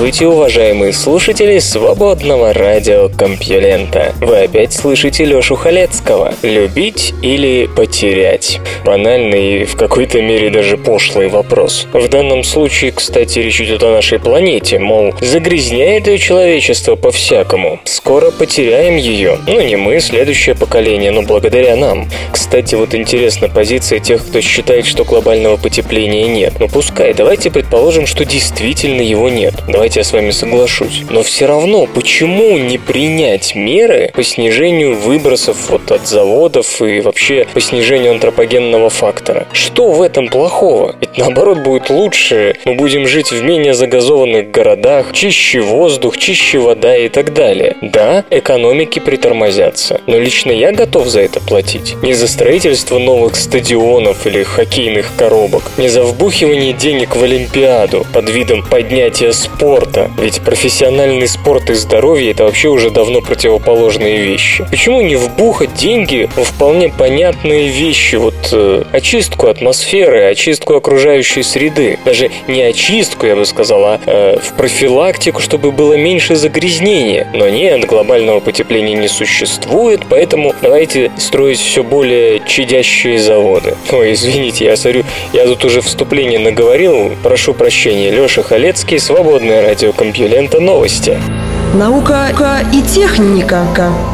Здравствуйте, уважаемые слушатели свободного радиокомпьюлента. Вы опять слышите Лёшу Халецкого. Любить или потерять? Банальный и в какой-то мере даже пошлый вопрос. В данном случае, кстати, речь идет о нашей планете, мол, загрязняет ее человечество по-всякому. Скоро потеряем ее. Ну, не мы, следующее поколение, но благодаря нам. Кстати, вот интересна позиция тех, кто считает, что глобального потепления нет. Ну, пускай, давайте предположим, что действительно его нет. Давайте я с вами соглашусь. Но все равно, почему не принять меры по снижению выбросов вот от заводов и вообще по снижению антропогенного фактора? Что в этом плохого? Ведь наоборот будет лучше. Мы будем жить в менее загазованных городах, чище воздух, чище вода и так далее. Да, экономики притормозятся. Но лично я готов за это платить. Не за строительство новых стадионов или хоккейных коробок, не за вбухивание денег в Олимпиаду под видом поднятия спорта спорта. Ведь профессиональный спорт и здоровье – это вообще уже давно противоположные вещи. Почему не вбухать деньги в вполне понятные вещи? Вот э, очистку атмосферы, очистку окружающей среды. Даже не очистку, я бы сказал, а э, в профилактику, чтобы было меньше загрязнения. Но нет, глобального потепления не существует, поэтому давайте строить все более чадящие заводы. Ой, извините, я смотрю, я тут уже вступление наговорил. Прошу прощения. Леша Халецкий, Свободное радиокомпьюлента новости. Наука и техника.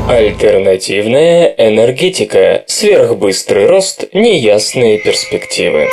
Альтернативная энергетика. Сверхбыстрый рост, неясные перспективы.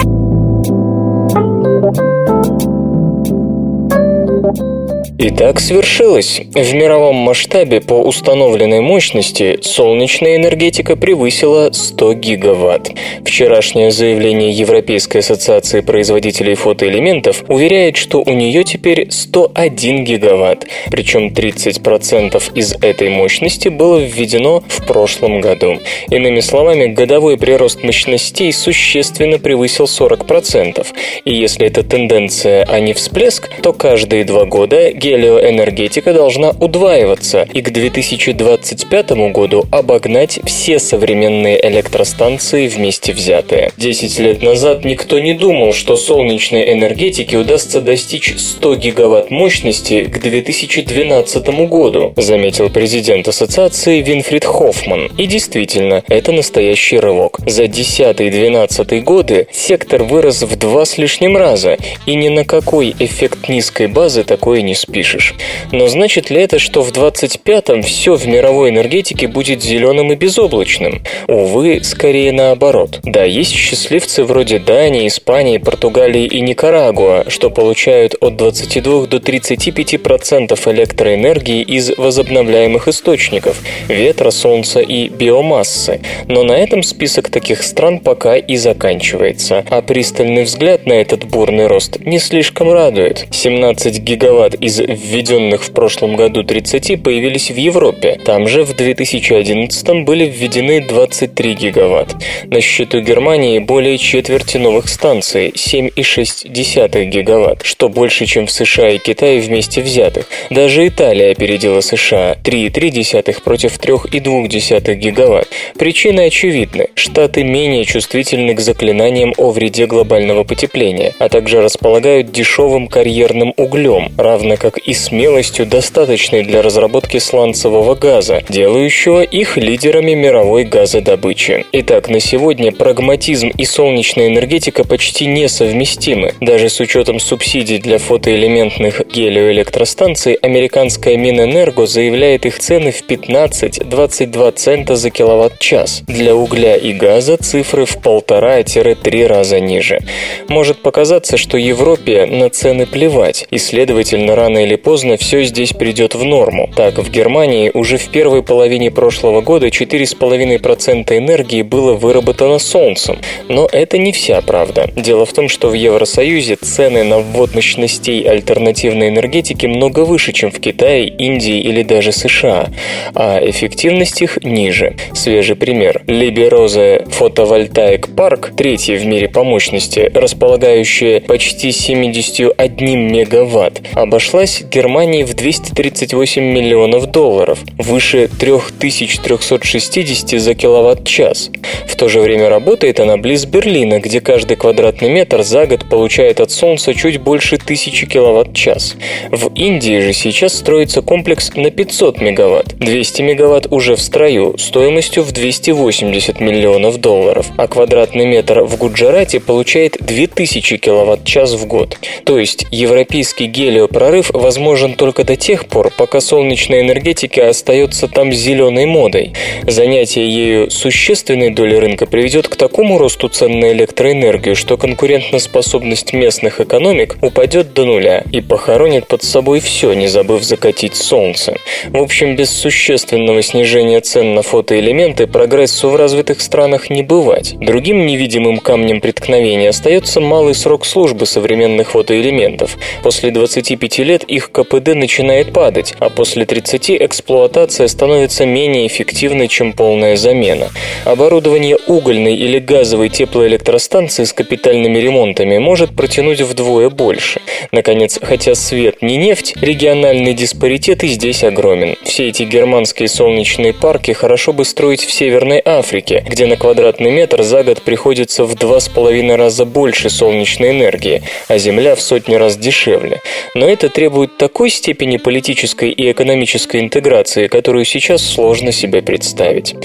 И так свершилось. В мировом масштабе по установленной мощности солнечная энергетика превысила 100 гигаватт. Вчерашнее заявление Европейской ассоциации производителей фотоэлементов уверяет, что у нее теперь 101 гигаватт, причем 30% из этой мощности было введено в прошлом году. Иными словами, годовой прирост мощностей существенно превысил 40%. И если это тенденция, а не всплеск, то каждые два года гелиоэнергетика должна удваиваться и к 2025 году обогнать все современные электростанции вместе взятые. Десять лет назад никто не думал, что солнечной энергетике удастся достичь 100 гигаватт мощности к 2012 году, заметил президент ассоциации Винфрид Хоффман. И действительно, это настоящий рывок. За 10-12 годы сектор вырос в два с лишним раза, и ни на какой эффект низкой базы такое не спишь пишешь. Но значит ли это, что в 25-м все в мировой энергетике будет зеленым и безоблачным? Увы, скорее наоборот. Да, есть счастливцы вроде Дании, Испании, Португалии и Никарагуа, что получают от 22 до 35% электроэнергии из возобновляемых источников – ветра, солнца и биомассы. Но на этом список таких стран пока и заканчивается. А пристальный взгляд на этот бурный рост не слишком радует. 17 гигаватт из введенных в прошлом году 30 появились в Европе. Там же в 2011 были введены 23 гигаватт. На счету Германии более четверти новых станций – 7,6 гигаватт, что больше, чем в США и Китае вместе взятых. Даже Италия опередила США – 3,3 против 3,2 гигаватт. Причины очевидны. Штаты менее чувствительны к заклинаниям о вреде глобального потепления, а также располагают дешевым карьерным углем, равно как и смелостью, достаточной для разработки сланцевого газа, делающего их лидерами мировой газодобычи. Итак, на сегодня прагматизм и солнечная энергетика почти несовместимы. Даже с учетом субсидий для фотоэлементных гелиоэлектростанций, американская Минэнерго заявляет их цены в 15-22 цента за киловатт-час. Для угля и газа цифры в полтора-три раза ниже. Может показаться, что Европе на цены плевать, и, следовательно, рано или поздно все здесь придет в норму. Так, в Германии уже в первой половине прошлого года 4,5% энергии было выработано солнцем. Но это не вся правда. Дело в том, что в Евросоюзе цены на ввод мощностей альтернативной энергетики много выше, чем в Китае, Индии или даже США, а эффективность их ниже. Свежий пример. Либерозе фотовольтаик парк, третий в мире по мощности, располагающая почти 71 мегаватт, обошлась Германии в 238 миллионов долларов, выше 3360 за киловатт-час. В то же время работает она близ Берлина, где каждый квадратный метр за год получает от Солнца чуть больше 1000 киловатт-час. В Индии же сейчас строится комплекс на 500 мегаватт. 200 мегаватт уже в строю, стоимостью в 280 миллионов долларов, а квадратный метр в Гуджарате получает 2000 киловатт-час в год. То есть европейский гелиопрорыв возможен только до тех пор, пока солнечная энергетика остается там зеленой модой. Занятие ею существенной доли рынка приведет к такому росту цен на электроэнергию, что конкурентоспособность местных экономик упадет до нуля и похоронит под собой все, не забыв закатить солнце. В общем, без существенного снижения цен на фотоэлементы прогрессу в развитых странах не бывать. Другим невидимым камнем преткновения остается малый срок службы современных фотоэлементов. После 25 лет их КПД начинает падать, а после 30 эксплуатация становится менее эффективной, чем полная замена. Оборудование угольной или газовой теплоэлектростанции с капитальными ремонтами может протянуть вдвое больше. Наконец, хотя свет не нефть, региональный диспаритет и здесь огромен. Все эти германские солнечные парки хорошо бы строить в Северной Африке, где на квадратный метр за год приходится в два с половиной раза больше солнечной энергии, а Земля в сотни раз дешевле. Но это требует такой степени политической и экономической интеграции, которую сейчас сложно себе представить.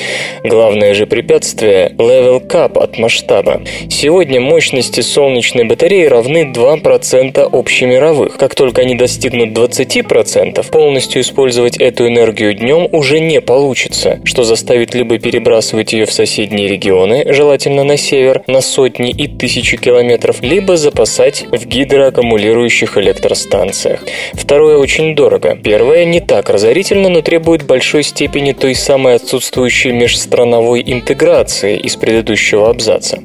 Главное же препятствие – level cap от масштаба. Сегодня мощности солнечной батареи равны 2% общемировых. Как только они достигнут 20%, полностью использовать эту энергию днем уже не получится, что заставит либо перебрасывать ее в соседние регионы, желательно на север, на сотни и тысячи километров, либо запасать в гидроаккумулирующих электростанциях. Второе очень дорого. Первое не так разорительно, но требует большой степени той самой отсутствующей межстрановой интеграции из предыдущего абзаца.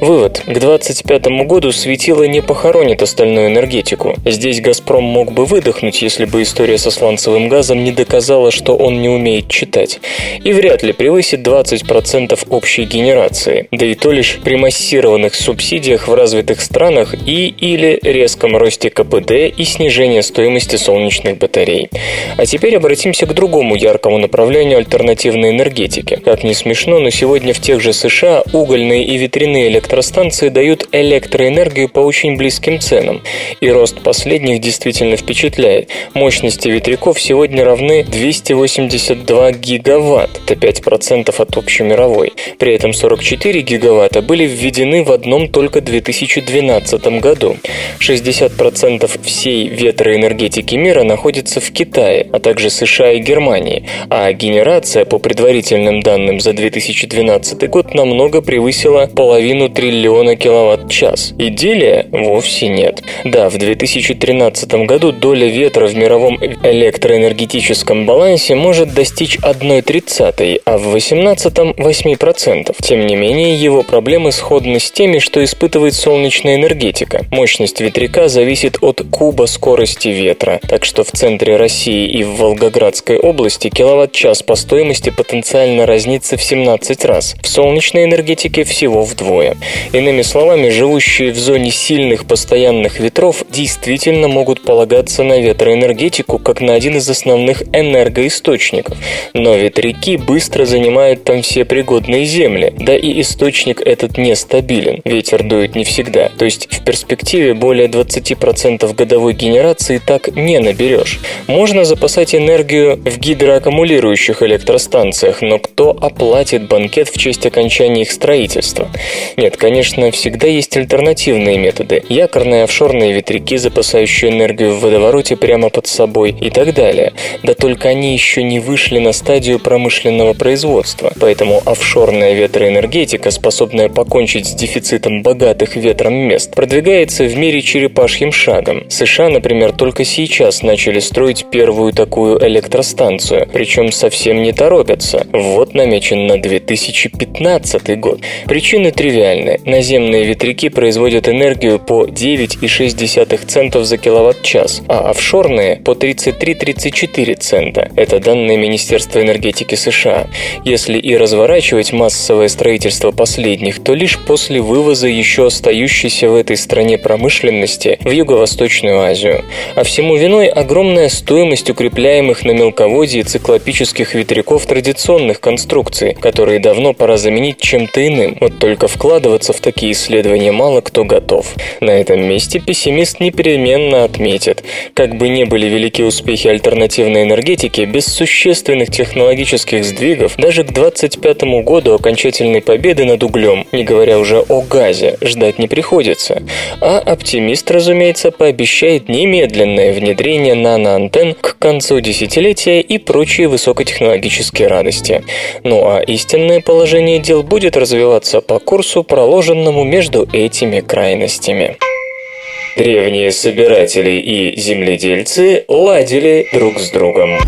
Вывод. К 2025 году светило не похоронит остальную энергетику. Здесь «Газпром» мог бы выдохнуть, если бы история со сланцевым газом не доказала, что он не умеет читать. И вряд ли превысит 20% общей генерации, да и то лишь при массированных субсидиях в развитых странах и или резком росте КПД и снижении стоимости солнечных батарей. А теперь обратимся к другому яркому направлению альтернативной энергетики. Как ни смешно, но сегодня в тех же США угольные и ветряные электростанции дают электроэнергию по очень близким ценам. И рост последних действительно впечатляет. Мощности ветряков сегодня равны 282 гигаватт, это 5% от общемировой. При этом 44 гигаватта были введены в одном только 2012 году. 60% всей ветроэнергетики мира находится в Китае, а также США и Германии, а генерация, по предварительным данным за 2012 год, намного превысила половину триллиона киловатт-час. Идиллия вовсе нет. Да, в 2013 году доля ветра в мировом электроэнергетическом балансе может достичь 1,30, а в 2018 – 8%. Тем не менее, его проблемы сходны с теми, что испытывает солнечная энергетика. Мощность ветряка зависит от куба скорости ветра, так что в центре России и в Волгоградской области киловатт-час по стоимости потенциально разнится в 17 раз, в солнечной энергетике всего вдвое. Иными словами, живущие в зоне сильных постоянных ветров действительно могут полагаться на ветроэнергетику как на один из основных энергоисточников. Но ветряки быстро занимают там все пригодные земли, да и источник этот нестабилен, ветер дует не всегда, то есть в перспективе более 20% годовой генерации так не наберешь. Можно запасать энергию в гидроаккумулирующих электростанциях, но кто оплатит банкет в честь окончания их строительства? Нет, конечно, всегда есть альтернативные методы. Якорные офшорные ветряки, запасающие энергию в водовороте прямо под собой и так далее. Да только они еще не вышли на стадию промышленного производства. Поэтому офшорная ветроэнергетика, способная покончить с дефицитом богатых ветром мест, продвигается в мире черепашьим шагом. США, например, только только сейчас начали строить первую такую электростанцию, причем совсем не торопятся. Вот намечен на 2015 год. Причины тривиальны. Наземные ветряки производят энергию по 9,6 центов за киловатт-час, а офшорные по 33-34 цента. Это данные Министерства энергетики США. Если и разворачивать массовое строительство последних, то лишь после вывоза еще остающейся в этой стране промышленности в Юго-Восточную Азию. А всему виной огромная стоимость укрепляемых на мелководье циклопических ветряков традиционных конструкций, которые давно пора заменить чем-то иным. Вот только вкладываться в такие исследования мало кто готов. На этом месте пессимист непременно отметит, как бы не были велики успехи альтернативной энергетики, без существенных технологических сдвигов даже к 2025 году окончательной победы над углем, не говоря уже о газе, ждать не приходится. А оптимист, разумеется, пообещает немедленное внедрение наноантенн к концу десятилетия и прочие высокотехнологические радости. Ну а истинное положение дел будет развиваться по курсу, проложенному между этими крайностями. Древние собиратели и земледельцы ладили друг с другом.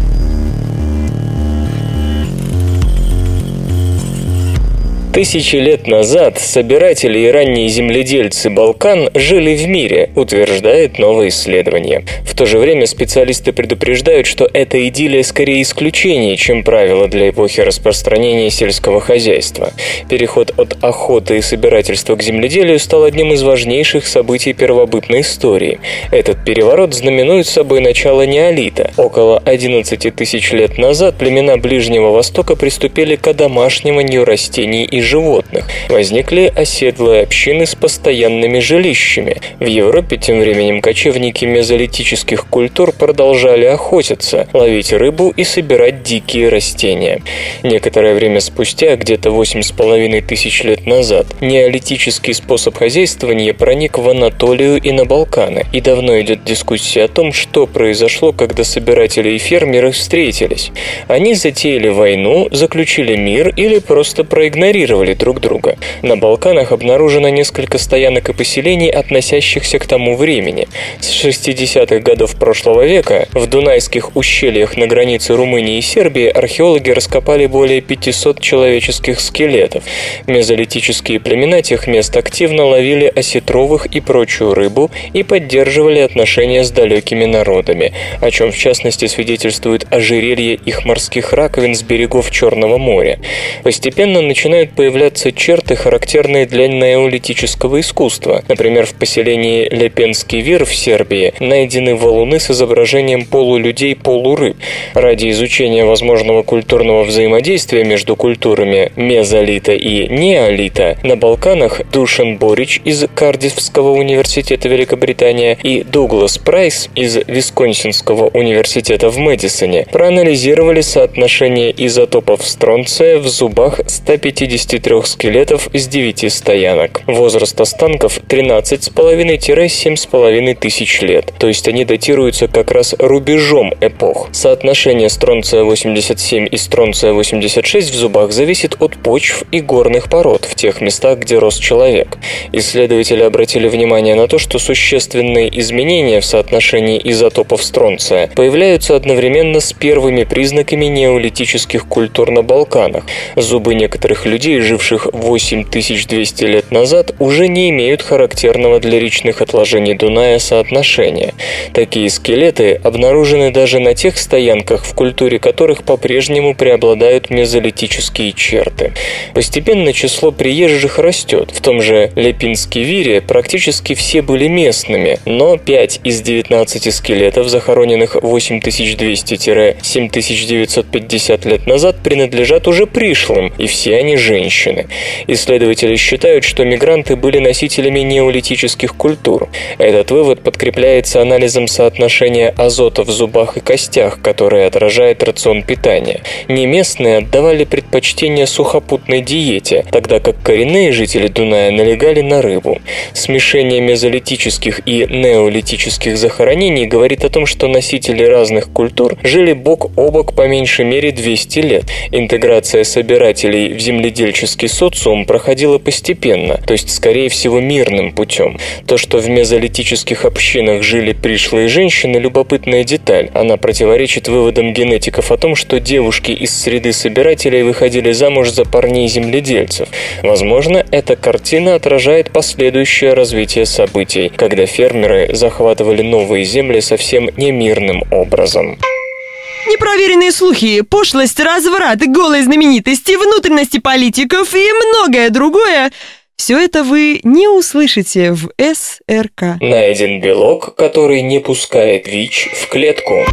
Тысячи лет назад собиратели и ранние земледельцы Балкан жили в мире, утверждает новое исследование. В то же время специалисты предупреждают, что эта идиллия скорее исключение, чем правило для эпохи распространения сельского хозяйства. Переход от охоты и собирательства к земледелию стал одним из важнейших событий первобытной истории. Этот переворот знаменует собой начало неолита. Около 11 тысяч лет назад племена Ближнего Востока приступили к одомашниванию растений и животных. Возникли оседлые общины с постоянными жилищами. В Европе тем временем кочевники мезолитических культур продолжали охотиться, ловить рыбу и собирать дикие растения. Некоторое время спустя, где-то 8,5 тысяч лет назад, неолитический способ хозяйствования проник в Анатолию и на Балканы, и давно идет дискуссия о том, что произошло, когда собиратели и фермеры встретились. Они затеяли войну, заключили мир или просто проигнорировали поддерживали друг друга. На Балканах обнаружено несколько стоянок и поселений, относящихся к тому времени. С 60-х годов прошлого века в Дунайских ущельях на границе Румынии и Сербии археологи раскопали более 500 человеческих скелетов. Мезолитические племена тех мест активно ловили осетровых и прочую рыбу и поддерживали отношения с далекими народами, о чем в частности свидетельствует ожерелье их морских раковин с берегов Черного моря. Постепенно начинают появляться появляться черты, характерные для неолитического искусства. Например, в поселении Лепенский Вир в Сербии найдены валуны с изображением полулюдей-полурыб. Ради изучения возможного культурного взаимодействия между культурами мезолита и неолита на Балканах Душен Борич из Кардифского университета Великобритания и Дуглас Прайс из Висконсинского университета в Мэдисоне проанализировали соотношение изотопов стронция в зубах 150 23 скелетов из 9 стоянок. Возраст останков 13,5-7,5 тысяч лет, то есть они датируются как раз рубежом эпох. Соотношение стронция-87 и стронция-86 в зубах зависит от почв и горных пород в тех местах, где рос человек. Исследователи обратили внимание на то, что существенные изменения в соотношении изотопов стронция появляются одновременно с первыми признаками неолитических культур на Балканах. Зубы некоторых людей живших 8200 лет назад, уже не имеют характерного для речных отложений Дуная соотношения. Такие скелеты обнаружены даже на тех стоянках, в культуре которых по-прежнему преобладают мезолитические черты. Постепенно число приезжих растет. В том же Лепинске-Вире практически все были местными, но 5 из 19 скелетов, захороненных 8200-7950 лет назад, принадлежат уже пришлым, и все они женщины женщины. Исследователи считают, что мигранты были носителями неолитических культур. Этот вывод подкрепляется анализом соотношения азота в зубах и костях, который отражает рацион питания. Неместные отдавали предпочтение сухопутной диете, тогда как коренные жители Дуная налегали на рыбу. Смешение мезолитических и неолитических захоронений говорит о том, что носители разных культур жили бок о бок по меньшей мере 200 лет. Интеграция собирателей в земледельческую человеческий социум проходила постепенно, то есть, скорее всего, мирным путем. То, что в мезолитических общинах жили пришлые женщины, любопытная деталь. Она противоречит выводам генетиков о том, что девушки из среды собирателей выходили замуж за парней-земледельцев. Возможно, эта картина отражает последующее развитие событий, когда фермеры захватывали новые земли совсем немирным образом. Непроверенные слухи, пошлость, разврат, голые знаменитости, внутренности политиков и многое другое все это вы не услышите в СРК. Найден белок, который не пускает ВИЧ в клетку.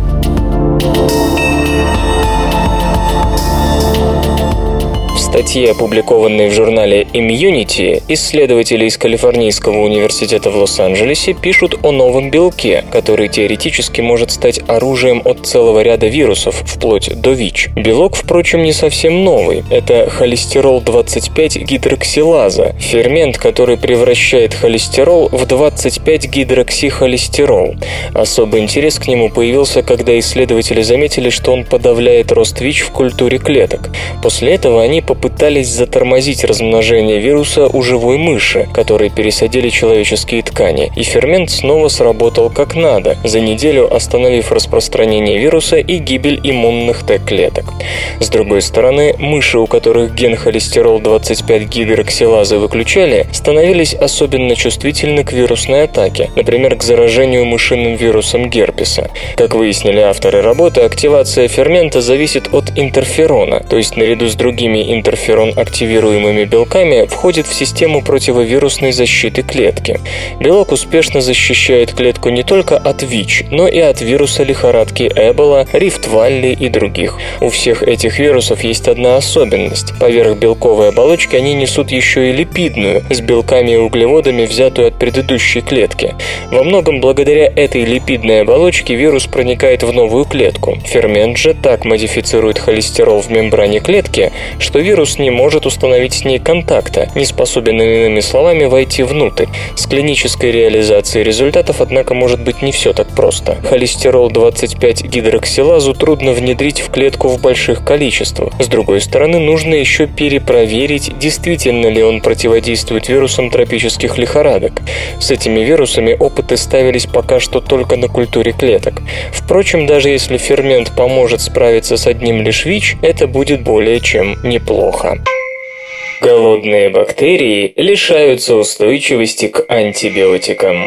Статье, опубликованной в журнале Immunity, исследователи из Калифорнийского университета в Лос-Анджелесе пишут о новом белке, который теоретически может стать оружием от целого ряда вирусов, вплоть до ВИЧ. Белок, впрочем, не совсем новый. Это холестерол-25 гидроксилаза, фермент, который превращает холестерол в 25 гидроксихолестерол. Особый интерес к нему появился, когда исследователи заметили, что он подавляет рост ВИЧ в культуре клеток. После этого они попытались пытались затормозить размножение вируса у живой мыши, которые пересадили человеческие ткани, и фермент снова сработал как надо, за неделю остановив распространение вируса и гибель иммунных Т-клеток. С другой стороны, мыши, у которых ген холестерол-25 гидроксилазы выключали, становились особенно чувствительны к вирусной атаке, например, к заражению мышиным вирусом герпеса. Как выяснили авторы работы, активация фермента зависит от интерферона, то есть наряду с другими интерферонами интерферон-активируемыми белками входит в систему противовирусной защиты клетки. Белок успешно защищает клетку не только от ВИЧ, но и от вируса лихорадки Эбола, Рифт-Валли и других. У всех этих вирусов есть одна особенность. Поверх белковой оболочки они несут еще и липидную, с белками и углеводами, взятую от предыдущей клетки. Во многом благодаря этой липидной оболочке вирус проникает в новую клетку. Фермент же так модифицирует холестерол в мембране клетки, что вирус вирус не может установить с ней контакта, не способен, иными словами, войти внутрь. С клинической реализацией результатов, однако, может быть не все так просто. Холестерол-25 гидроксилазу трудно внедрить в клетку в больших количествах. С другой стороны, нужно еще перепроверить, действительно ли он противодействует вирусам тропических лихорадок. С этими вирусами опыты ставились пока что только на культуре клеток. Впрочем, даже если фермент поможет справиться с одним лишь ВИЧ, это будет более чем неплохо плохо. Голодные бактерии лишаются устойчивости к антибиотикам.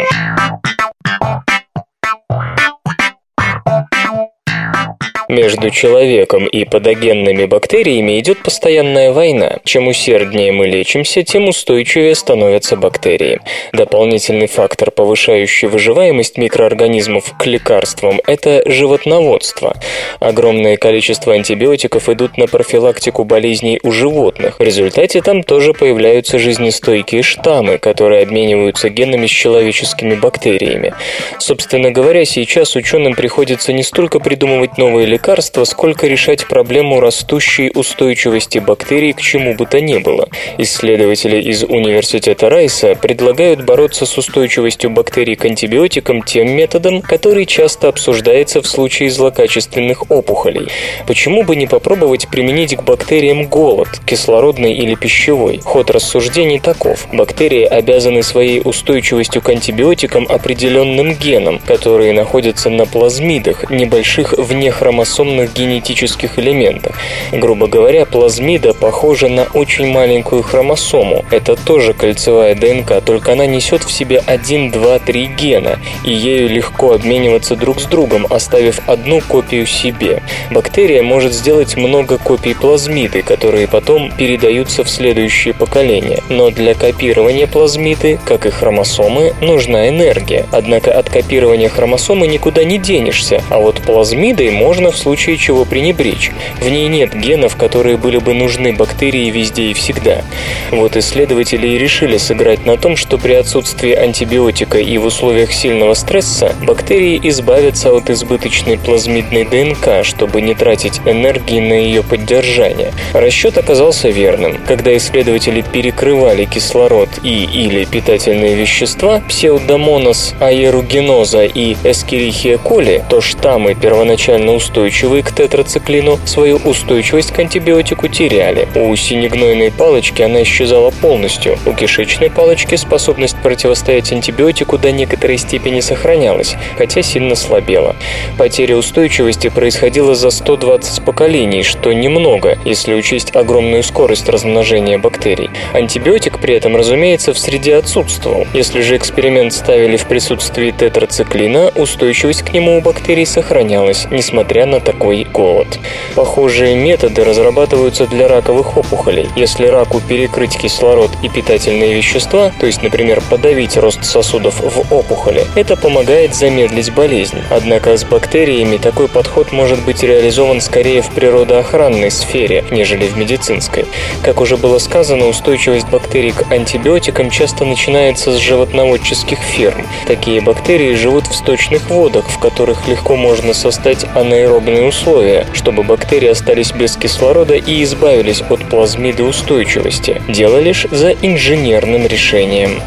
Между человеком и патогенными бактериями идет постоянная война. Чем усерднее мы лечимся, тем устойчивее становятся бактерии. Дополнительный фактор, повышающий выживаемость микроорганизмов к лекарствам, это животноводство. Огромное количество антибиотиков идут на профилактику болезней у животных. В результате там тоже появляются жизнестойкие штаммы, которые обмениваются генами с человеческими бактериями. Собственно говоря, сейчас ученым приходится не столько придумывать новые лекарства, лекарства, сколько решать проблему растущей устойчивости бактерий к чему бы то ни было. Исследователи из университета Райса предлагают бороться с устойчивостью бактерий к антибиотикам тем методом, который часто обсуждается в случае злокачественных опухолей. Почему бы не попробовать применить к бактериям голод, кислородный или пищевой? Ход рассуждений таков. Бактерии обязаны своей устойчивостью к антибиотикам определенным генам, которые находятся на плазмидах, небольших внехромосомных хромосомных генетических элементах. Грубо говоря, плазмида похожа на очень маленькую хромосому. Это тоже кольцевая ДНК, только она несет в себе 1, 2, 3 гена, и ею легко обмениваться друг с другом, оставив одну копию себе. Бактерия может сделать много копий плазмиды, которые потом передаются в следующее поколение. Но для копирования плазмиды, как и хромосомы, нужна энергия. Однако от копирования хромосомы никуда не денешься, а вот плазмидой можно случае чего пренебречь. В ней нет генов, которые были бы нужны бактерии везде и всегда. Вот исследователи и решили сыграть на том, что при отсутствии антибиотика и в условиях сильного стресса бактерии избавятся от избыточной плазмидной ДНК, чтобы не тратить энергии на ее поддержание. Расчет оказался верным. Когда исследователи перекрывали кислород и или питательные вещества, псевдомонос аерuginosa и эскерихия коли, то штаммы первоначально устойчивые устойчивые к тетрациклину, свою устойчивость к антибиотику теряли. У синегнойной палочки она исчезала полностью. У кишечной палочки способность противостоять антибиотику до некоторой степени сохранялась, хотя сильно слабела. Потеря устойчивости происходила за 120 поколений, что немного, если учесть огромную скорость размножения бактерий. Антибиотик при этом, разумеется, в среде отсутствовал. Если же эксперимент ставили в присутствии тетрациклина, устойчивость к нему у бактерий сохранялась, несмотря на такой голод. Похожие методы разрабатываются для раковых опухолей. Если раку перекрыть кислород и питательные вещества, то есть, например, подавить рост сосудов в опухоли, это помогает замедлить болезнь. Однако с бактериями такой подход может быть реализован скорее в природоохранной сфере, нежели в медицинской. Как уже было сказано, устойчивость бактерий к антибиотикам часто начинается с животноводческих ферм. Такие бактерии живут в сточных водах, в которых легко можно создать анаэробные условия, чтобы бактерии остались без кислорода и избавились от плазмиды устойчивости. Дело лишь за инженерным решением.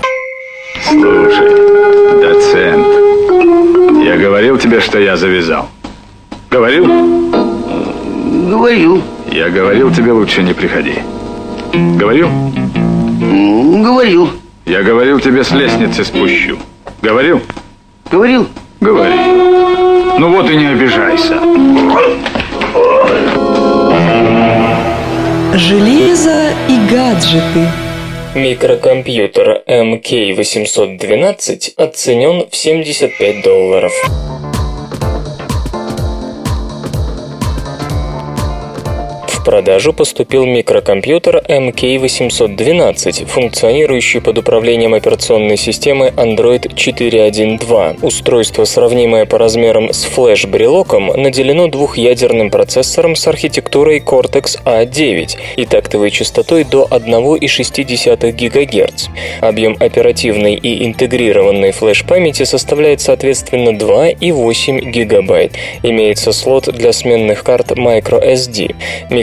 Слушай, доцент, я говорил тебе, что я завязал. Говорил? Говорил. Я говорил тебе, лучше не приходи. Говорил? Говорил. Я говорил тебе, с лестницы спущу. Говорил? Говорил? Говори. Ну вот и не обижайся. Железо и гаджеты. Микрокомпьютер MK812 оценен в 75 долларов. В продажу поступил микрокомпьютер MK812, функционирующий под управлением операционной системы Android 4.1.2. Устройство, сравнимое по размерам с флеш-брелоком, наделено двухъядерным процессором с архитектурой Cortex-A9 и тактовой частотой до 1,6 ГГц. Объем оперативной и интегрированной флеш-памяти составляет соответственно 2 и 8 ГБ. Имеется слот для сменных карт microSD.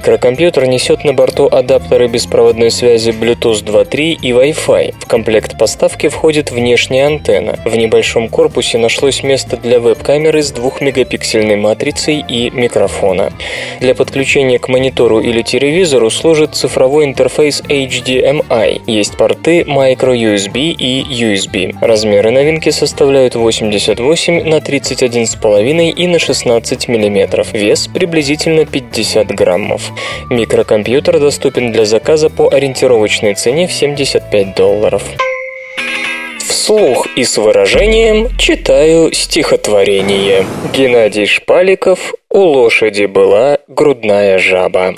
Микрокомпьютер несет на борту адаптеры беспроводной связи Bluetooth 2.3 и Wi-Fi. В комплект поставки входит внешняя антенна. В небольшом корпусе нашлось место для веб-камеры с 2-мегапиксельной матрицей и микрофона. Для подключения к монитору или телевизору служит цифровой интерфейс HDMI. Есть порты microUSB и USB. Размеры новинки составляют 88 на 31,5 и на 16 мм. Вес приблизительно 50 граммов. Микрокомпьютер доступен для заказа по ориентировочной цене в 75 долларов. Вслух и с выражением читаю стихотворение. Геннадий Шпаликов «У лошади была грудная жаба».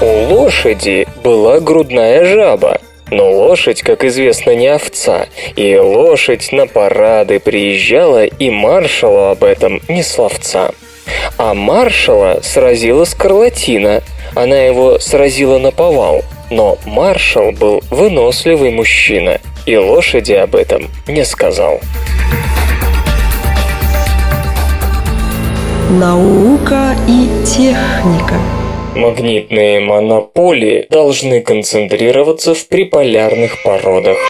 У лошади была грудная жаба, но лошадь, как известно, не овца, и лошадь на парады приезжала, и маршалу об этом не словца. А маршала сразила скарлатина, она его сразила на повал, но маршал был выносливый мужчина, и лошади об этом не сказал. Наука и техника. Магнитные монополии должны концентрироваться в приполярных породах.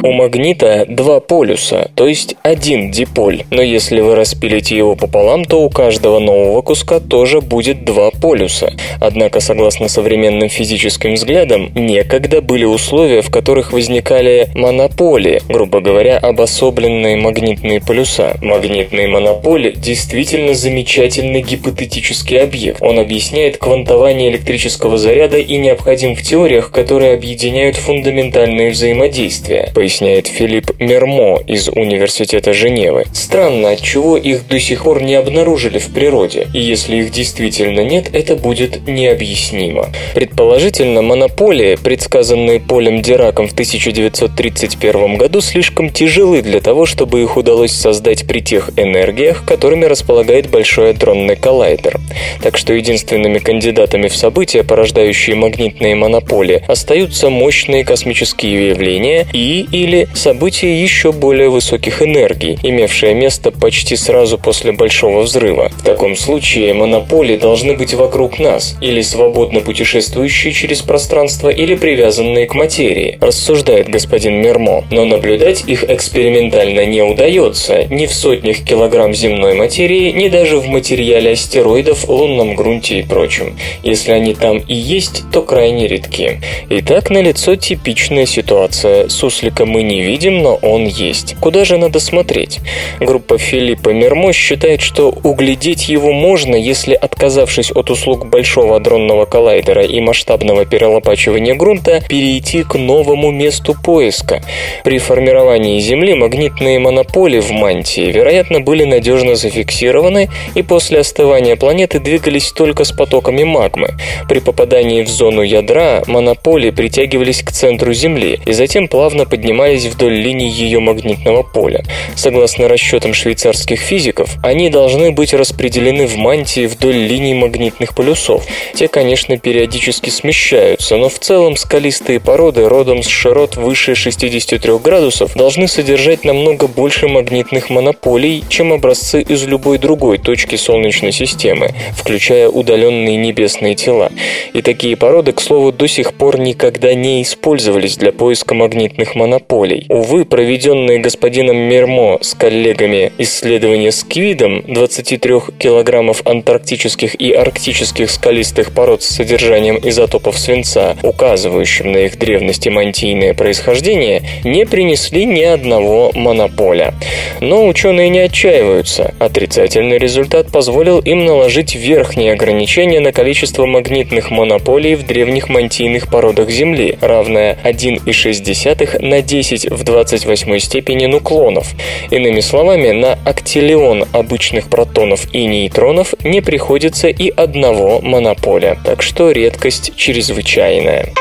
У магнита два полюса, то есть один диполь, но если вы распилите его пополам, то у каждого нового куска тоже будет два полюса. Однако, согласно современным физическим взглядам, некогда были условия, в которых возникали монополии, грубо говоря, обособленные магнитные полюса. Магнитные монополи действительно замечательный гипотетический объект. Он объясняет квантование электрического заряда и необходим в теориях, которые объединяют фундаментальные взаимодействия поясняет Филипп Мермо из Университета Женевы. Странно, отчего их до сих пор не обнаружили в природе, и если их действительно нет, это будет необъяснимо. Предположительно, монополии, предсказанные Полем Дираком в 1931 году, слишком тяжелы для того, чтобы их удалось создать при тех энергиях, которыми располагает Большой адронный коллайдер. Так что единственными кандидатами в события, порождающие магнитные монополии, остаются мощные космические явления и или событие еще более высоких энергий, имевшее место почти сразу после Большого взрыва. В таком случае монополии должны быть вокруг нас, или свободно путешествующие через пространство, или привязанные к материи, рассуждает господин Мермо. Но наблюдать их экспериментально не удается ни в сотнях килограмм земной материи, ни даже в материале астероидов, лунном грунте и прочем. Если они там и есть, то крайне редки. Итак, налицо типичная ситуация. Суслика мы не видим, но он есть. Куда же надо смотреть? Группа Филиппа Мермо считает, что углядеть его можно, если, отказавшись от услуг Большого адронного коллайдера и масштабного перелопачивания грунта, перейти к новому месту поиска. При формировании Земли магнитные монополи в мантии, вероятно, были надежно зафиксированы и после остывания планеты двигались только с потоками магмы. При попадании в зону ядра монополи притягивались к центру Земли и затем плавно поднимались вдоль линий ее магнитного поля. Согласно расчетам швейцарских физиков, они должны быть распределены в мантии вдоль линий магнитных полюсов. Те, конечно, периодически смещаются, но в целом скалистые породы родом с широт выше 63 градусов должны содержать намного больше магнитных монополий, чем образцы из любой другой точки Солнечной системы, включая удаленные небесные тела. И такие породы, к слову, до сих пор никогда не использовались для поиска магнитных монополий. Увы, проведенные господином Мермо с коллегами исследования с квидом 23 килограммов антарктических и арктических скалистых пород с содержанием изотопов свинца, указывающим на их древность и мантийное происхождение, не принесли ни одного монополя. Но ученые не отчаиваются. Отрицательный результат позволил им наложить верхние ограничения на количество магнитных монополий в древних мантийных породах Земли, равное 1,6 на 10 в 28 степени нуклонов. Иными словами, на актилион обычных протонов и нейтронов не приходится и одного монополя, так что редкость чрезвычайная.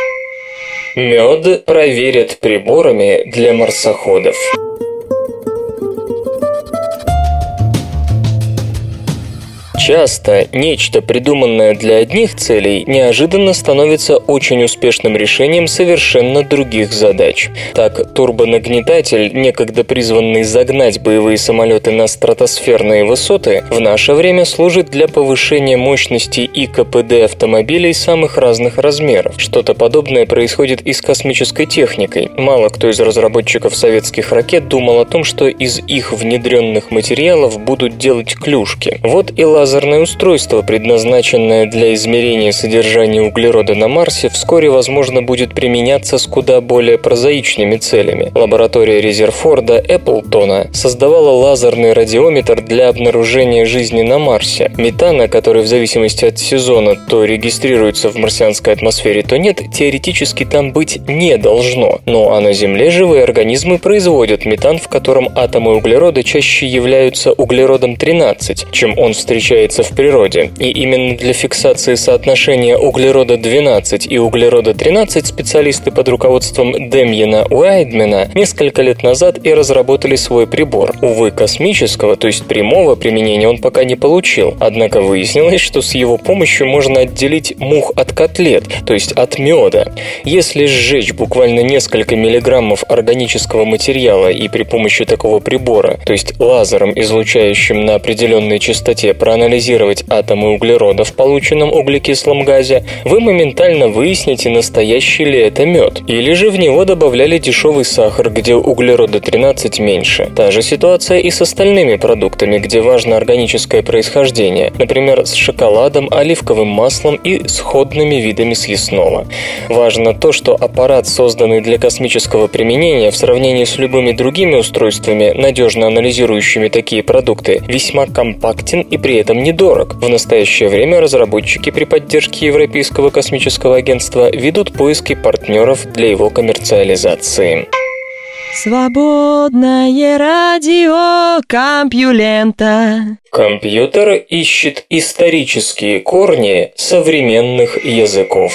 Мед проверят приборами для марсоходов. Часто нечто, придуманное для одних целей, неожиданно становится очень успешным решением совершенно других задач. Так, турбонагнетатель, некогда призванный загнать боевые самолеты на стратосферные высоты, в наше время служит для повышения мощности и КПД автомобилей самых разных размеров. Что-то подобное происходит и с космической техникой. Мало кто из разработчиков советских ракет думал о том, что из их внедренных материалов будут делать клюшки. Вот и лазер лазерное устройство, предназначенное для измерения содержания углерода на Марсе, вскоре, возможно, будет применяться с куда более прозаичными целями. Лаборатория Резерфорда Эпплтона создавала лазерный радиометр для обнаружения жизни на Марсе. Метана, который в зависимости от сезона то регистрируется в марсианской атмосфере, то нет, теоретически там быть не должно. Ну а на Земле живые организмы производят метан, в котором атомы углерода чаще являются углеродом 13, чем он встречается встречается в природе, и именно для фиксации соотношения углерода-12 и углерода-13 специалисты под руководством Демьена Уайдмена несколько лет назад и разработали свой прибор. Увы, космического, то есть прямого применения он пока не получил, однако выяснилось, что с его помощью можно отделить мух от котлет, то есть от меда. Если сжечь буквально несколько миллиграммов органического материала и при помощи такого прибора, то есть лазером, излучающим на определенной частоте, проанализировать проанализировать атомы углерода в полученном углекислом газе, вы моментально выясните, настоящий ли это мед. Или же в него добавляли дешевый сахар, где углерода 13 меньше. Та же ситуация и с остальными продуктами, где важно органическое происхождение, например, с шоколадом, оливковым маслом и сходными видами съестного. Важно то, что аппарат, созданный для космического применения, в сравнении с любыми другими устройствами, надежно анализирующими такие продукты, весьма компактен и при этом недорог. В настоящее время разработчики при поддержке Европейского космического агентства ведут поиски партнеров для его коммерциализации. Свободное радио Компьюлента. Компьютер ищет исторические корни современных языков.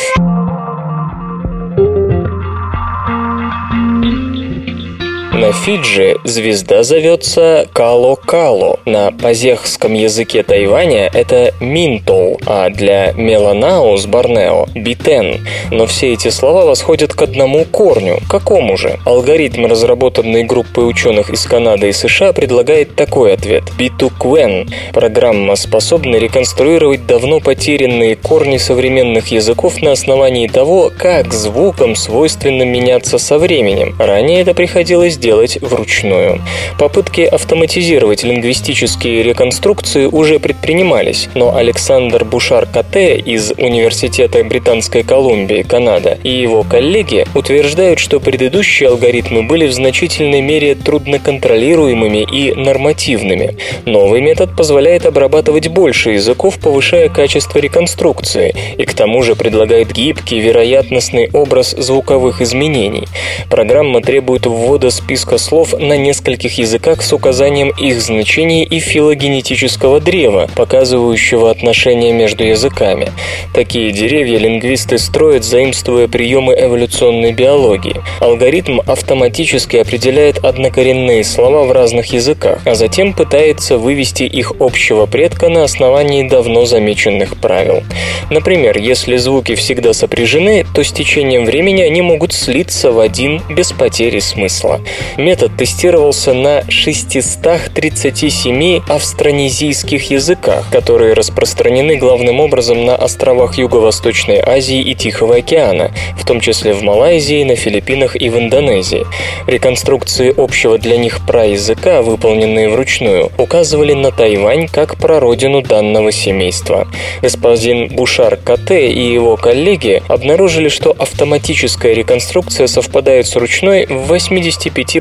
На Фиджи звезда зовется Кало-Кало. На пазехском языке Тайваня это Минтол, а для Меланау с Борнео – Битен. Но все эти слова восходят к одному корню. Какому же? Алгоритм, разработанный группой ученых из Канады и США, предлагает такой ответ. Битуквен – программа, способна реконструировать давно потерянные корни современных языков на основании того, как звукам свойственно меняться со временем. Ранее это приходилось делать вручную. Попытки автоматизировать лингвистические реконструкции уже предпринимались, но Александр Бушар Кате из Университета Британской Колумбии, Канада, и его коллеги утверждают, что предыдущие алгоритмы были в значительной мере трудноконтролируемыми и нормативными. Новый метод позволяет обрабатывать больше языков, повышая качество реконструкции, и к тому же предлагает гибкий, вероятностный образ звуковых изменений. Программа требует ввода списка слов на нескольких языках с указанием их значений и филогенетического древа, показывающего отношения между языками. Такие деревья лингвисты строят, заимствуя приемы эволюционной биологии. Алгоритм автоматически определяет однокоренные слова в разных языках, а затем пытается вывести их общего предка на основании давно замеченных правил. Например, если звуки всегда сопряжены, то с течением времени они могут слиться в один без потери смысла. Метод тестировался на 637 австронезийских языках, которые распространены главным образом на островах Юго-Восточной Азии и Тихого океана, в том числе в Малайзии, на Филиппинах и в Индонезии. Реконструкции общего для них праязыка, выполненные вручную, указывали на Тайвань как прародину данного семейства. Господин Бушар Кате и его коллеги обнаружили, что автоматическая реконструкция совпадает с ручной в 85%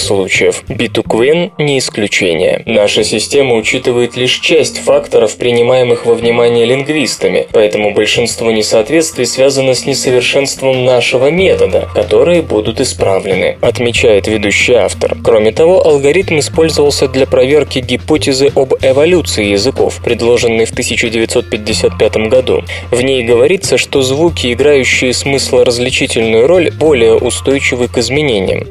случаев. Битуквен не исключение. Наша система учитывает лишь часть факторов, принимаемых во внимание лингвистами, поэтому большинство несоответствий связано с несовершенством нашего метода, которые будут исправлены, отмечает ведущий автор. Кроме того, алгоритм использовался для проверки гипотезы об эволюции языков, предложенной в 1955 году. В ней говорится, что звуки, играющие смыслоразличительную роль, более устойчивы к изменениям.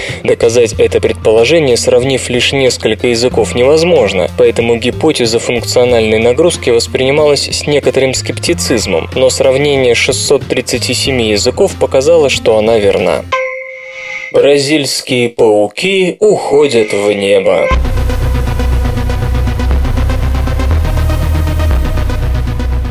Доказать это предположение, сравнив лишь несколько языков, невозможно, поэтому гипотеза функциональной нагрузки воспринималась с некоторым скептицизмом, но сравнение 637 языков показало, что она верна. Бразильские пауки уходят в небо.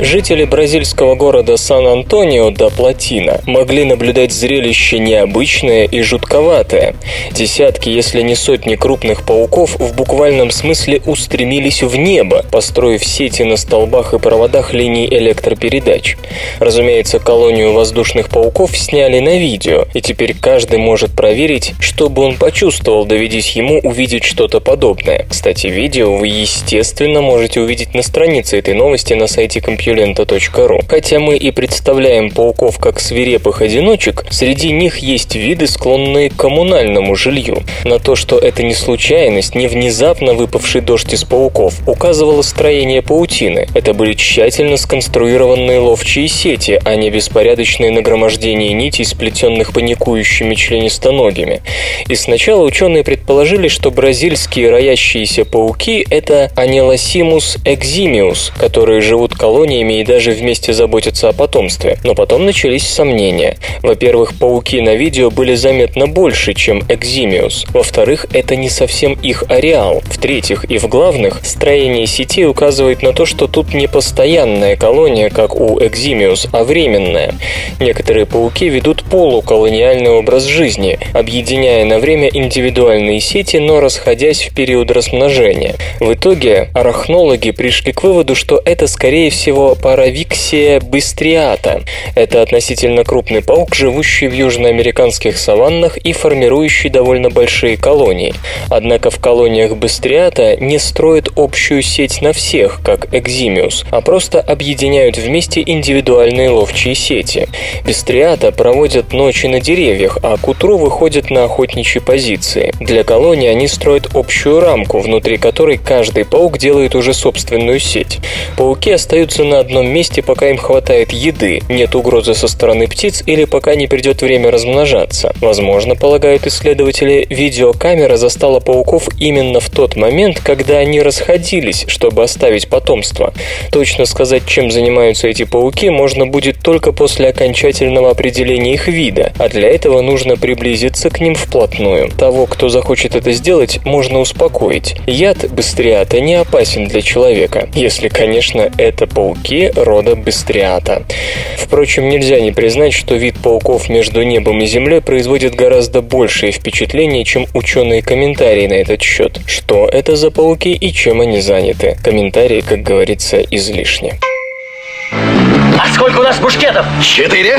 Жители бразильского города Сан-Антонио до Платина могли наблюдать зрелище необычное и жутковатое. Десятки, если не сотни крупных пауков в буквальном смысле устремились в небо, построив сети на столбах и проводах линий электропередач. Разумеется, колонию воздушных пауков сняли на видео, и теперь каждый может проверить, что бы он почувствовал, доведись ему увидеть что-то подобное. Кстати, видео вы, естественно, можете увидеть на странице этой новости на сайте компьютера Юлента.ру. Хотя мы и представляем пауков как свирепых одиночек, среди них есть виды, склонные к коммунальному жилью. На то, что это не случайность, не внезапно выпавший дождь из пауков, указывало строение паутины. Это были тщательно сконструированные ловчие сети, а не беспорядочные нагромождения нитей, сплетенных паникующими членистоногими. И сначала ученые предположили, что бразильские роящиеся пауки – это Анелосимус экзимиус, которые живут колониями поколениями и даже вместе заботятся о потомстве. Но потом начались сомнения. Во-первых, пауки на видео были заметно больше, чем Экзимиус. Во-вторых, это не совсем их ареал. В-третьих и в главных, строение сети указывает на то, что тут не постоянная колония, как у Экзимиус, а временная. Некоторые пауки ведут полуколониальный образ жизни, объединяя на время индивидуальные сети, но расходясь в период размножения. В итоге арахнологи пришли к выводу, что это скорее всего Паравиксия быстриата. Это относительно крупный паук, живущий в южноамериканских саваннах и формирующий довольно большие колонии. Однако в колониях быстриата не строят общую сеть на всех, как Экзимиус, а просто объединяют вместе индивидуальные ловчие сети. Быстриата проводят ночи на деревьях, а к утру выходят на охотничьи позиции. Для колонии они строят общую рамку, внутри которой каждый паук делает уже собственную сеть. Пауки остаются на на одном месте, пока им хватает еды, нет угрозы со стороны птиц или пока не придет время размножаться. Возможно, полагают исследователи, видеокамера застала пауков именно в тот момент, когда они расходились, чтобы оставить потомство. Точно сказать, чем занимаются эти пауки, можно будет только после окончательного определения их вида, а для этого нужно приблизиться к ним вплотную. Того, кто захочет это сделать, можно успокоить. Яд быстриата не опасен для человека, если, конечно, это пауки рода быстриата. Впрочем, нельзя не признать, что вид пауков между небом и землей производит гораздо большее впечатление, чем ученые комментарии на этот счет. Что это за пауки и чем они заняты? Комментарии, как говорится, излишни. А сколько у нас бушкетов? Четыре.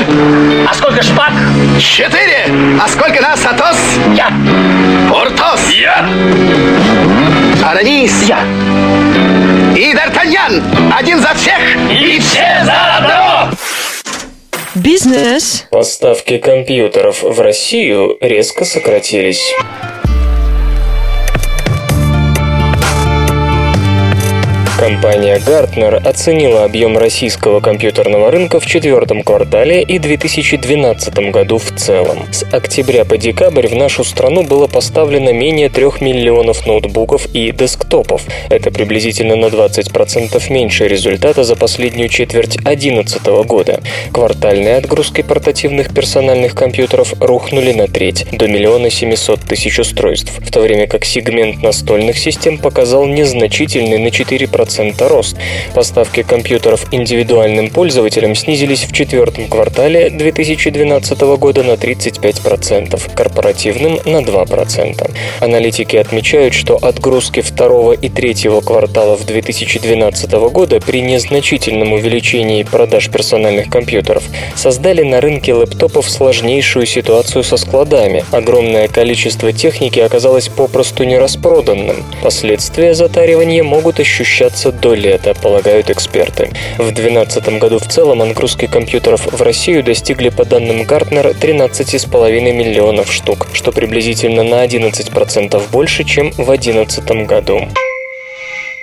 А сколько шпаг? Четыре. А сколько нас, Атос? Я. Портос. Я. Арамис. Я. Д'Артаньян. Один за всех. И все за одно! Бизнес. Поставки компьютеров в Россию резко сократились. Компания Gartner оценила объем российского компьютерного рынка в четвертом квартале и 2012 году в целом. С октября по декабрь в нашу страну было поставлено менее 3 миллионов ноутбуков и десктопов. Это приблизительно на 20% меньше результата за последнюю четверть 2011 года. Квартальные отгрузки портативных персональных компьютеров рухнули на треть, до миллиона 700 тысяч устройств, в то время как сегмент настольных систем показал незначительный на 4% рост. Поставки компьютеров индивидуальным пользователям снизились в четвертом квартале 2012 года на 35%, корпоративным на 2%. Аналитики отмечают, что отгрузки второго и третьего кварталов 2012 года при незначительном увеличении продаж персональных компьютеров создали на рынке лэптопов сложнейшую ситуацию со складами. Огромное количество техники оказалось попросту нераспроданным. Последствия затаривания могут ощущаться до лета, полагают эксперты. В 2012 году в целом отгрузки компьютеров в Россию достигли, по данным Гартнер, 13,5 миллионов штук, что приблизительно на 11% больше, чем в 2011 году.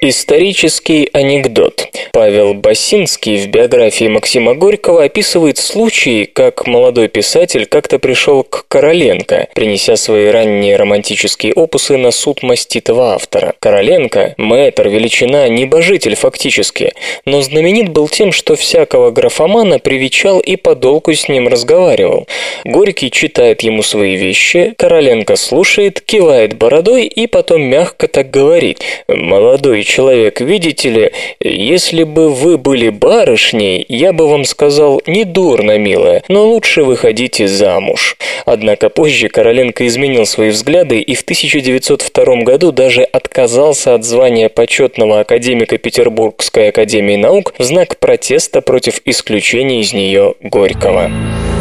Исторический анекдот. Павел Басинский в биографии Максима Горького описывает случай, как молодой писатель как-то пришел к Короленко, принеся свои ранние романтические опусы на суд маститого автора. Короленко – мэтр, величина, небожитель фактически, но знаменит был тем, что всякого графомана привечал и подолгу с ним разговаривал. Горький читает ему свои вещи, Короленко слушает, кивает бородой и потом мягко так говорит «Молодой человек, видите ли, если бы вы были барышней, я бы вам сказал, не дурно, милая, но лучше выходите замуж. Однако позже Короленко изменил свои взгляды и в 1902 году даже отказался от звания почетного академика Петербургской академии наук в знак протеста против исключения из нее Горького.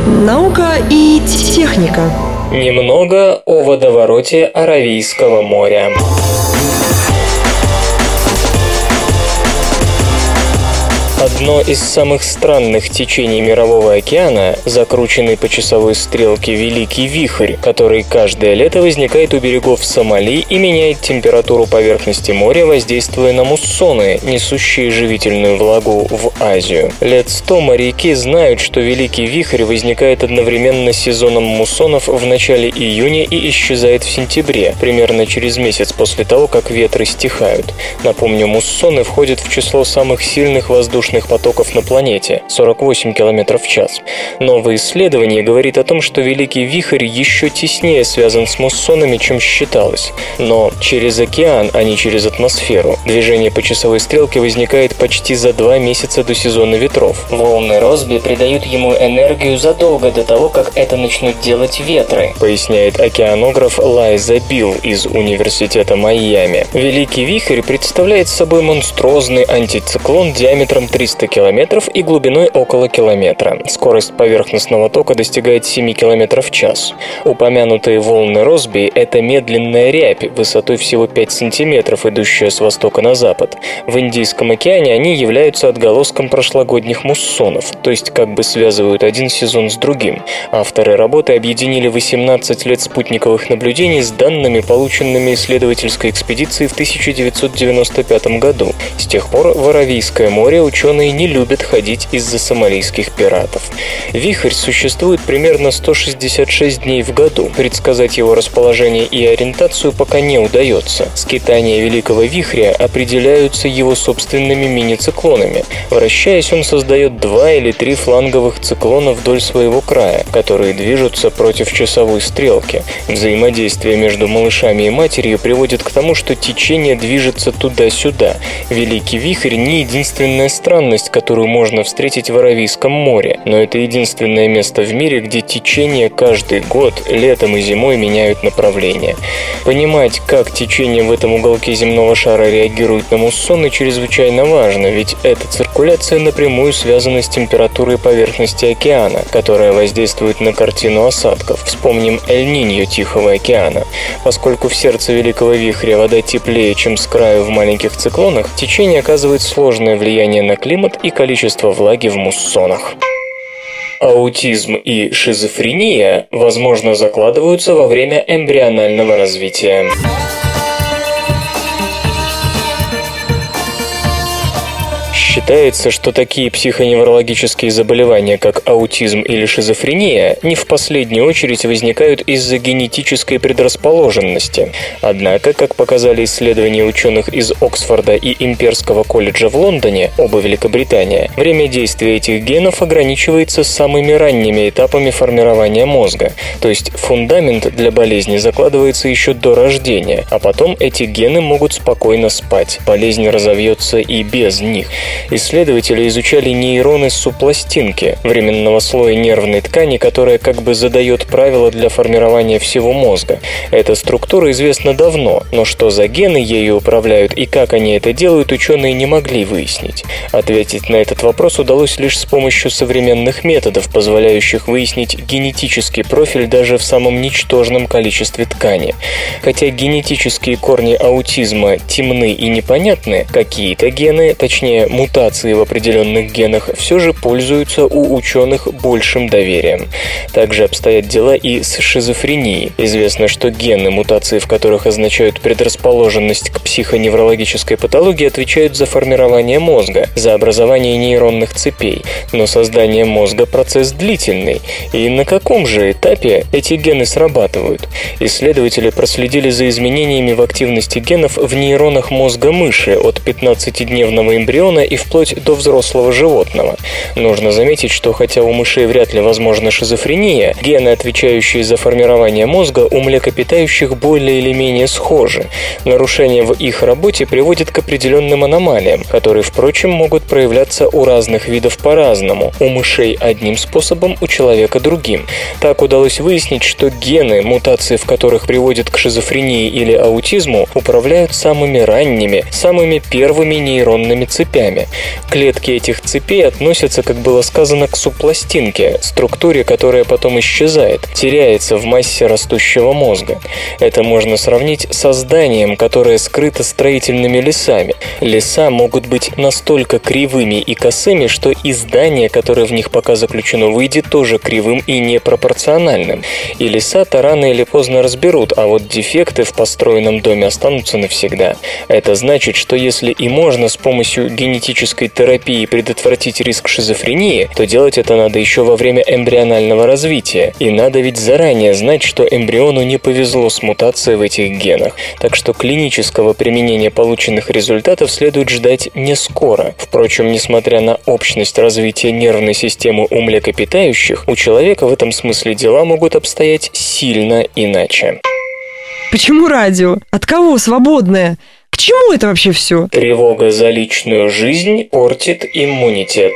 Наука и техника. Немного о водовороте Аравийского моря. Одно из самых странных течений Мирового океана – закрученный по часовой стрелке Великий Вихрь, который каждое лето возникает у берегов Сомали и меняет температуру поверхности моря, воздействуя на муссоны, несущие живительную влагу в Азию. Лет сто моряки знают, что Великий Вихрь возникает одновременно с сезоном муссонов в начале июня и исчезает в сентябре, примерно через месяц после того, как ветры стихают. Напомню, муссоны входят в число самых сильных воздушных воздушных потоков на планете – 48 км в час. Новое исследование говорит о том, что Великий Вихрь еще теснее связан с муссонами, чем считалось. Но через океан, а не через атмосферу. Движение по часовой стрелке возникает почти за два месяца до сезона ветров. Волны Росби придают ему энергию задолго до того, как это начнут делать ветры, поясняет океанограф Лайза Билл из Университета Майами. Великий Вихрь представляет собой монструозный антициклон диаметром 300 км и глубиной около километра. Скорость поверхностного тока достигает 7 км в час. Упомянутые волны Росби – это медленная рябь высотой всего 5 см, идущая с востока на запад. В Индийском океане они являются отголоском прошлогодних муссонов, то есть как бы связывают один сезон с другим. Авторы работы объединили 18 лет спутниковых наблюдений с данными, полученными исследовательской экспедицией в 1995 году. С тех пор в море ученые ученые не любят ходить из-за сомалийских пиратов. Вихрь существует примерно 166 дней в году. Предсказать его расположение и ориентацию пока не удается. Скитания Великого Вихря определяются его собственными мини-циклонами. Вращаясь, он создает два или три фланговых циклона вдоль своего края, которые движутся против часовой стрелки. Взаимодействие между малышами и матерью приводит к тому, что течение движется туда-сюда. Великий Вихрь не единственная странность, которую можно встретить в Аравийском море, но это единственное место в мире, где течение каждый год, летом и зимой меняют направление. Понимать, как течение в этом уголке земного шара реагирует на муссоны, чрезвычайно важно, ведь эта циркуляция напрямую связана с температурой поверхности океана, которая воздействует на картину осадков. Вспомним Эль-Ниньо Тихого океана. Поскольку в сердце Великого Вихря вода теплее, чем с краю в маленьких циклонах, течение оказывает сложное влияние на климат и количество влаги в муссонах. Аутизм и шизофрения, возможно, закладываются во время эмбрионального развития. Считается, что такие психоневрологические заболевания, как аутизм или шизофрения, не в последнюю очередь возникают из-за генетической предрасположенности. Однако, как показали исследования ученых из Оксфорда и Имперского колледжа в Лондоне, оба Великобритания, время действия этих генов ограничивается самыми ранними этапами формирования мозга, то есть фундамент для болезни закладывается еще до рождения, а потом эти гены могут спокойно спать, болезнь разовьется и без них. Исследователи изучали нейроны субластинки, временного слоя нервной ткани, которая как бы задает правила для формирования всего мозга. Эта структура известна давно, но что за гены ею управляют и как они это делают, ученые не могли выяснить. Ответить на этот вопрос удалось лишь с помощью современных методов, позволяющих выяснить генетический профиль даже в самом ничтожном количестве ткани. Хотя генетические корни аутизма темны и непонятны, какие-то гены, точнее мутации, мутации в определенных генах все же пользуются у ученых большим доверием. Также обстоят дела и с шизофренией. Известно, что гены, мутации в которых означают предрасположенность к психоневрологической патологии, отвечают за формирование мозга, за образование нейронных цепей. Но создание мозга – процесс длительный. И на каком же этапе эти гены срабатывают? Исследователи проследили за изменениями в активности генов в нейронах мозга мыши от 15-дневного эмбриона и в вплоть до взрослого животного. Нужно заметить, что хотя у мышей вряд ли возможна шизофрения, гены, отвечающие за формирование мозга, у млекопитающих более или менее схожи. Нарушения в их работе приводят к определенным аномалиям, которые, впрочем, могут проявляться у разных видов по-разному. У мышей одним способом, у человека другим. Так удалось выяснить, что гены, мутации в которых приводят к шизофрении или аутизму, управляют самыми ранними, самыми первыми нейронными цепями. Клетки этих цепей относятся, как было сказано, к субластинке, структуре, которая потом исчезает, теряется в массе растущего мозга. Это можно сравнить с зданием, которое скрыто строительными лесами. Леса могут быть настолько кривыми и косыми, что и здание, которое в них пока заключено, выйдет тоже кривым и непропорциональным. И леса-то рано или поздно разберут, а вот дефекты в построенном доме останутся навсегда. Это значит, что если и можно с помощью генетических генетической терапии предотвратить риск шизофрении, то делать это надо еще во время эмбрионального развития. И надо ведь заранее знать, что эмбриону не повезло с мутацией в этих генах. Так что клинического применения полученных результатов следует ждать не скоро. Впрочем, несмотря на общность развития нервной системы у млекопитающих, у человека в этом смысле дела могут обстоять сильно иначе. Почему радио? От кого свободное? К чему это вообще все? Тревога за личную жизнь портит иммунитет.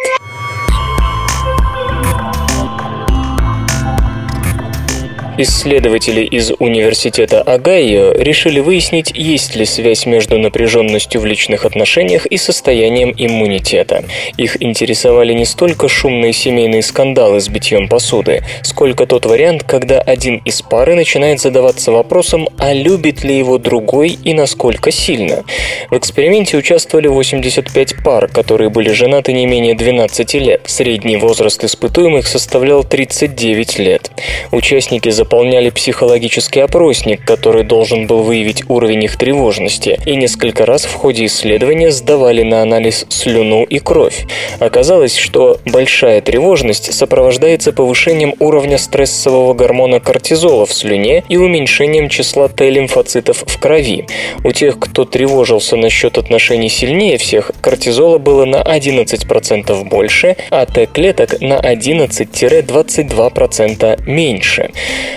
Исследователи из Университета Огайо решили выяснить, есть ли связь между напряженностью в личных отношениях и состоянием иммунитета. Их интересовали не столько шумные семейные скандалы с битьем посуды, сколько тот вариант, когда один из пары начинает задаваться вопросом, а любит ли его другой и насколько сильно. В эксперименте участвовали 85 пар, которые были женаты не менее 12 лет. Средний возраст испытуемых составлял 39 лет. Участники за заполняли психологический опросник, который должен был выявить уровень их тревожности, и несколько раз в ходе исследования сдавали на анализ слюну и кровь. Оказалось, что большая тревожность сопровождается повышением уровня стрессового гормона кортизола в слюне и уменьшением числа Т-лимфоцитов в крови. У тех, кто тревожился насчет отношений сильнее всех, кортизола было на 11% больше, а Т-клеток на 11-22% меньше.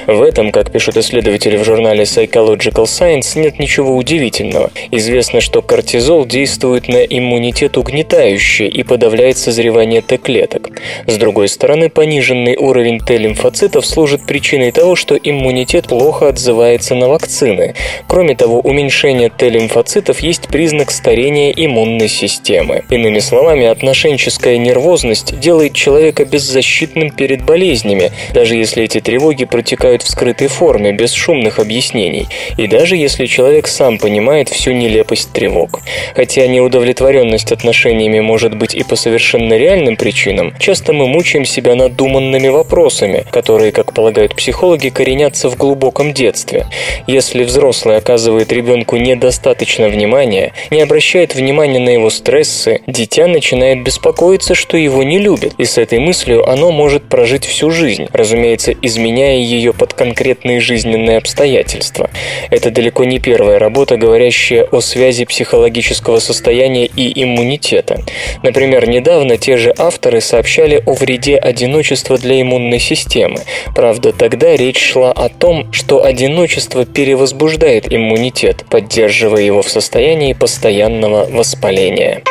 В этом, как пишут исследователи в журнале Psychological Science, нет ничего удивительного. Известно, что кортизол действует на иммунитет угнетающе и подавляет созревание Т-клеток. С другой стороны, пониженный уровень Т-лимфоцитов служит причиной того, что иммунитет плохо отзывается на вакцины. Кроме того, уменьшение Т-лимфоцитов есть признак старения иммунной системы. Иными словами, отношенческая нервозность делает человека беззащитным перед болезнями, даже если эти тревоги протекают в скрытой форме, без шумных объяснений, и даже если человек сам понимает всю нелепость тревог. Хотя неудовлетворенность отношениями может быть и по совершенно реальным причинам, часто мы мучаем себя надуманными вопросами, которые, как полагают психологи, коренятся в глубоком детстве. Если взрослый оказывает ребенку недостаточно внимания, не обращает внимания на его стрессы, дитя начинает беспокоиться, что его не любят, и с этой мыслью оно может прожить всю жизнь, разумеется, изменяя ее под конкретные жизненные обстоятельства. Это далеко не первая работа, говорящая о связи психологического состояния и иммунитета. Например, недавно те же авторы сообщали о вреде одиночества для иммунной системы. Правда, тогда речь шла о том, что одиночество перевозбуждает иммунитет, поддерживая его в состоянии постоянного воспаления.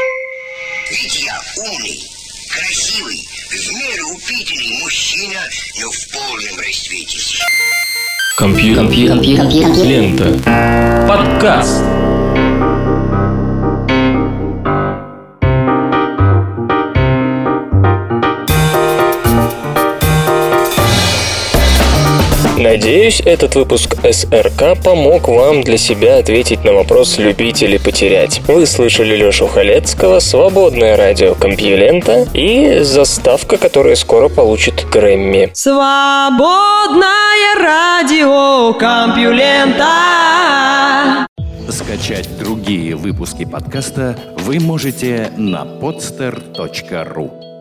Ведь умный, Компьютер. Компьютер. Лента. Подкаст. Надеюсь, этот выпуск СРК помог вам для себя ответить на вопрос «любить или потерять». Вы слышали Лешу Халецкого, свободное радио Компьюлента и заставка, которая скоро получит Грэмми. Свободное радио Компьюлента. Скачать другие выпуски подкаста вы можете на podster.ru